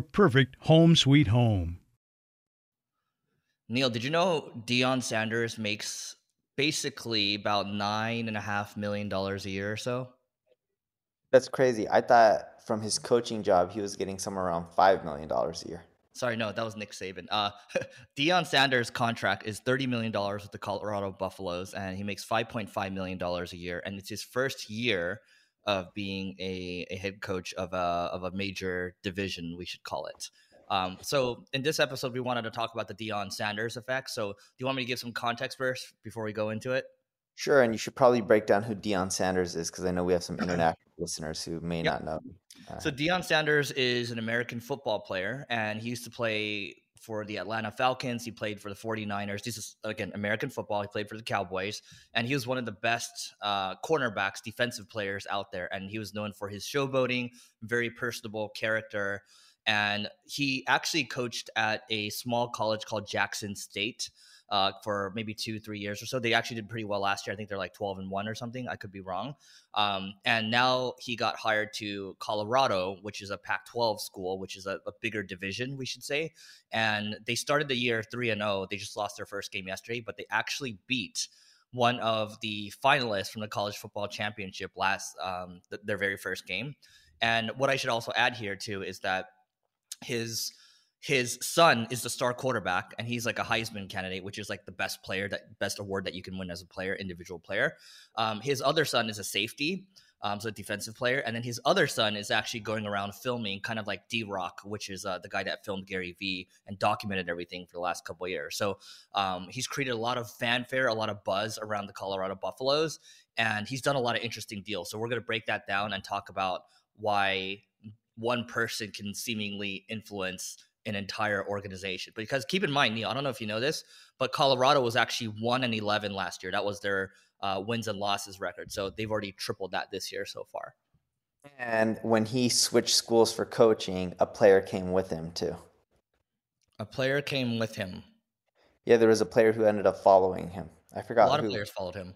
perfect home sweet home. Neil, did you know Deion Sanders makes basically about nine and a half million dollars a year or so? That's crazy. I thought from his coaching job he was getting somewhere around five million dollars a year. Sorry, no, that was Nick Saban. Uh, Deion Sanders' contract is thirty million dollars with the Colorado Buffaloes, and he makes five point five million dollars a year, and it's his first year of being a, a head coach of a of a major division, we should call it. Um, so in this episode, we wanted to talk about the Deion Sanders effect. So do you want me to give some context first before we go into it? Sure, and you should probably break down who Deion Sanders is because I know we have some international listeners who may yep. not know. Uh, so Deion Sanders is an American football player, and he used to play for the Atlanta Falcons. He played for the 49ers. This is, again, American football. He played for the Cowboys. And he was one of the best uh, cornerbacks, defensive players out there. And he was known for his showboating, very personable character. And he actually coached at a small college called Jackson State uh, for maybe two, three years or so. They actually did pretty well last year. I think they're like 12 and one or something. I could be wrong. Um, and now he got hired to Colorado, which is a Pac 12 school, which is a, a, bigger division, we should say. And they started the year 3 and 0. They just lost their first game yesterday, but they actually beat one of the finalists from the college football championship last um, th- their very first game. And what I should also add here too is that his his son is the star quarterback and he's like a heisman candidate which is like the best player that best award that you can win as a player individual player. Um, his other son is a safety um, so a defensive player and then his other son is actually going around filming kind of like d-rock which is uh, the guy that filmed gary vee and documented everything for the last couple years. So um, he's created a lot of fanfare a lot of buzz around the colorado buffaloes and he's done a lot of interesting deals. So we're going to break that down and talk about why one person can seemingly influence an entire organization. Because keep in mind, Neil, I don't know if you know this, but Colorado was actually one and eleven last year. That was their uh, wins and losses record. So they've already tripled that this year so far. And when he switched schools for coaching, a player came with him too. A player came with him. Yeah, there was a player who ended up following him. I forgot. A lot who. of players followed him.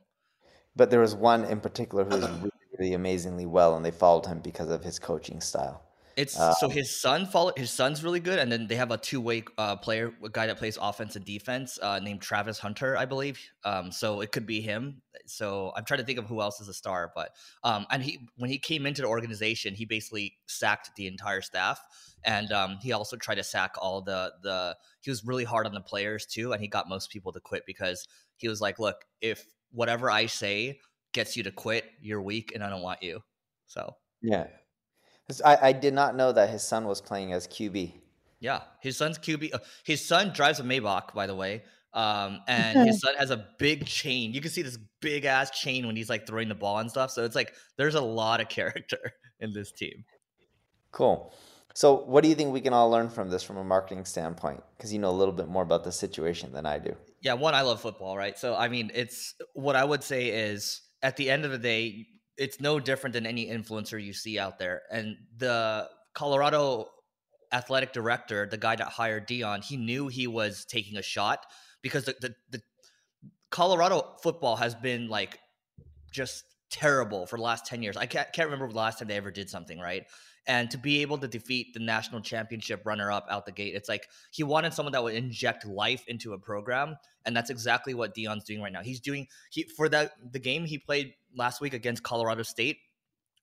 But there was one in particular who was really, really amazingly well, and they followed him because of his coaching style. It's uh, so his son follow his son's really good, and then they have a two way uh, player, a guy that plays offense and defense, uh, named Travis Hunter, I believe. Um, so it could be him. So I'm trying to think of who else is a star, but um, and he when he came into the organization, he basically sacked the entire staff, and um, he also tried to sack all the the. He was really hard on the players too, and he got most people to quit because he was like, "Look, if whatever I say gets you to quit, you're weak, and I don't want you." So yeah, I, I did not know that his son was playing as QB. Yeah, his son's QB. Uh, his son drives a Maybach, by the way. Um, and his son has a big chain. You can see this big ass chain when he's like throwing the ball and stuff. So it's like there's a lot of character in this team. Cool. So, what do you think we can all learn from this from a marketing standpoint? Because you know a little bit more about the situation than I do. Yeah, one, I love football, right? So, I mean, it's what I would say is at the end of the day, it's no different than any influencer you see out there. And the Colorado athletic director, the guy that hired Deion, he knew he was taking a shot because the, the, the Colorado football has been like just terrible for the last 10 years. I can't, can't remember the last time they ever did something, right? And to be able to defeat the national championship runner up out the gate, it's like he wanted someone that would inject life into a program. And that's exactly what Deion's doing right now. He's doing he for that the game he played last week against Colorado State,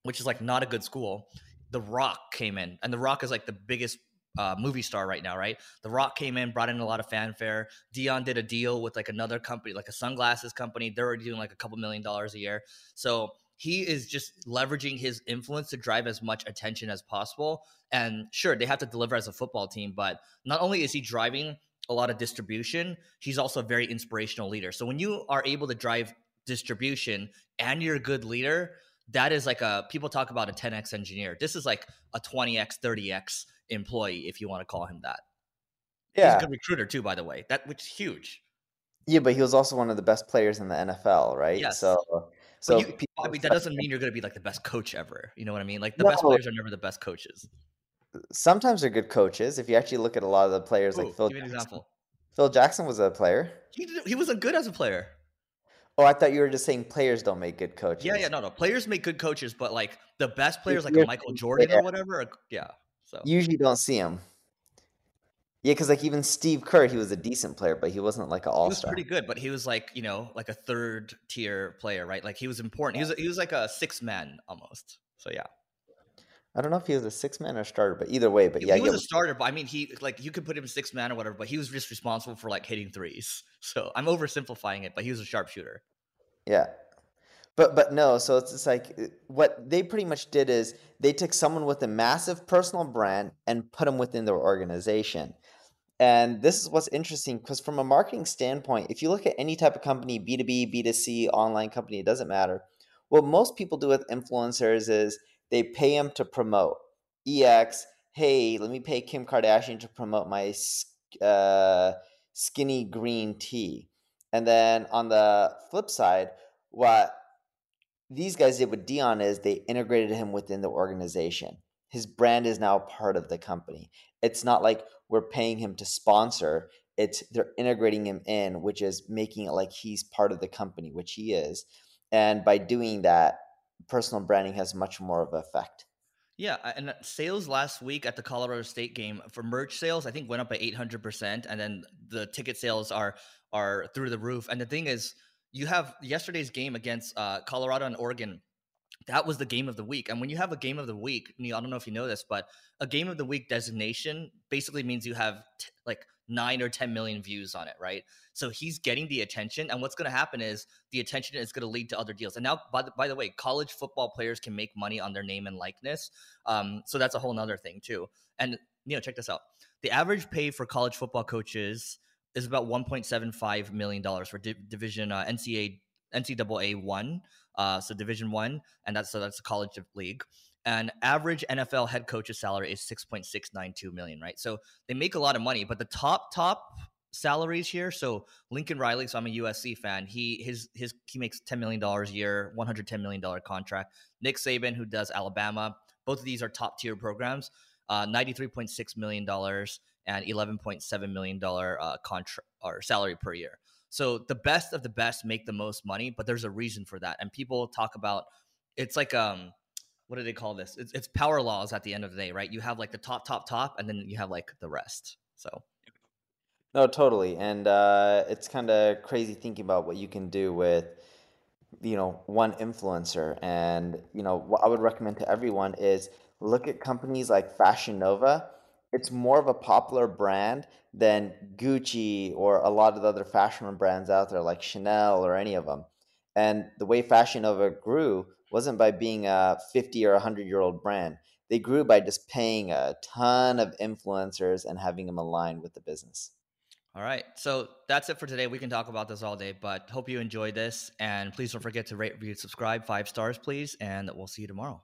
which is like not a good school. The Rock came in, and The Rock is like the biggest uh, movie star right now, right? The Rock came in, brought in a lot of fanfare. Dion did a deal with like another company, like a sunglasses company. They're already doing like a couple million dollars a year. So he is just leveraging his influence to drive as much attention as possible. And sure, they have to deliver as a football team, but not only is he driving a lot of distribution, he's also a very inspirational leader. So when you are able to drive distribution and you're a good leader, that is like a people talk about a 10x engineer. This is like a 20x, 30x employee, if you want to call him that. Yeah, he's a good recruiter too, by the way. That which is huge. Yeah, but he was also one of the best players in the NFL, right? Yes. So, so you, I mean, that doesn't mean you're going to be like the best coach ever. You know what I mean? Like the no. best players are never the best coaches. Uh, sometimes they're good coaches. If you actually look at a lot of the players, Ooh, like Phil. Give Jackson. example. Phil Jackson was a player. He did, he wasn't good as a player. Oh, I thought you were just saying players don't make good coaches. Yeah, yeah, no, no. Players make good coaches, but like the best players, like a Michael Jordan or whatever, are, yeah. So usually don't see him. Yeah, because like even Steve Kerr, he was a decent player, but he wasn't like an all star. He was pretty good, but he was like you know like a third tier player, right? Like he was important. He was he was like a six man almost. So yeah. I don't know if he was a six man or starter, but either way, but yeah, he was a starter. But I mean, he like you could put him six man or whatever, but he was just responsible for like hitting threes. So I'm oversimplifying it, but he was a sharpshooter. Yeah, but but no, so it's just like uh, what they pretty much did is they took someone with a massive personal brand and put them within their organization. And this is what's interesting because from a marketing standpoint, if you look at any type of company, B2B, B2C, online company, it doesn't matter. What most people do with influencers is they pay them to promote. EX, hey, let me pay Kim Kardashian to promote my uh, skinny green tea. And then on the flip side, what these guys did with Deion is they integrated him within the organization. His brand is now part of the company. It's not like we're paying him to sponsor. It's they're integrating him in, which is making it like he's part of the company, which he is. And by doing that, personal branding has much more of an effect. Yeah, and sales last week at the Colorado State game for merch sales, I think went up by eight hundred percent, and then the ticket sales are are through the roof. And the thing is, you have yesterday's game against uh, Colorado and Oregon. That was the game of the week. And when you have a game of the week, Neil, I don't know if you know this, but a game of the week designation basically means you have t- like nine or 10 million views on it, right? So he's getting the attention. And what's going to happen is the attention is going to lead to other deals. And now, by the, by the way, college football players can make money on their name and likeness. Um, so that's a whole nother thing, too. And, you know, check this out the average pay for college football coaches is about 1.75 million dollars for di- division uh, NCAA NCAA one, uh, so Division one, and that's so that's a college league. And average NFL head coach's salary is 6.692 million, right? So they make a lot of money, but the top top salaries here. So Lincoln Riley, so I'm a USC fan. He his his he makes 10 million dollars a year, 110 million dollar contract. Nick Saban, who does Alabama, both of these are top tier programs. Uh, 93.6 million dollars and $11.7 million uh, contract or salary per year. So the best of the best make the most money, but there's a reason for that. And people talk about it's like um what do they call this? It's, it's power laws at the end of the day, right? You have like the top, top, top, and then you have like the rest. So no, totally. And uh, it's kind of crazy thinking about what you can do with, you know, one influencer. And, you know, what I would recommend to everyone is look at companies like Fashion Nova it's more of a popular brand than Gucci or a lot of the other fashion brands out there like Chanel or any of them. And the way Fashion Nova grew wasn't by being a 50 or 100 year old brand. they grew by just paying a ton of influencers and having them aligned with the business. All right. So that's it for today. We can talk about this all day, but hope you enjoyed this. And please don't forget to rate, review, subscribe. Five stars, please. And we'll see you tomorrow.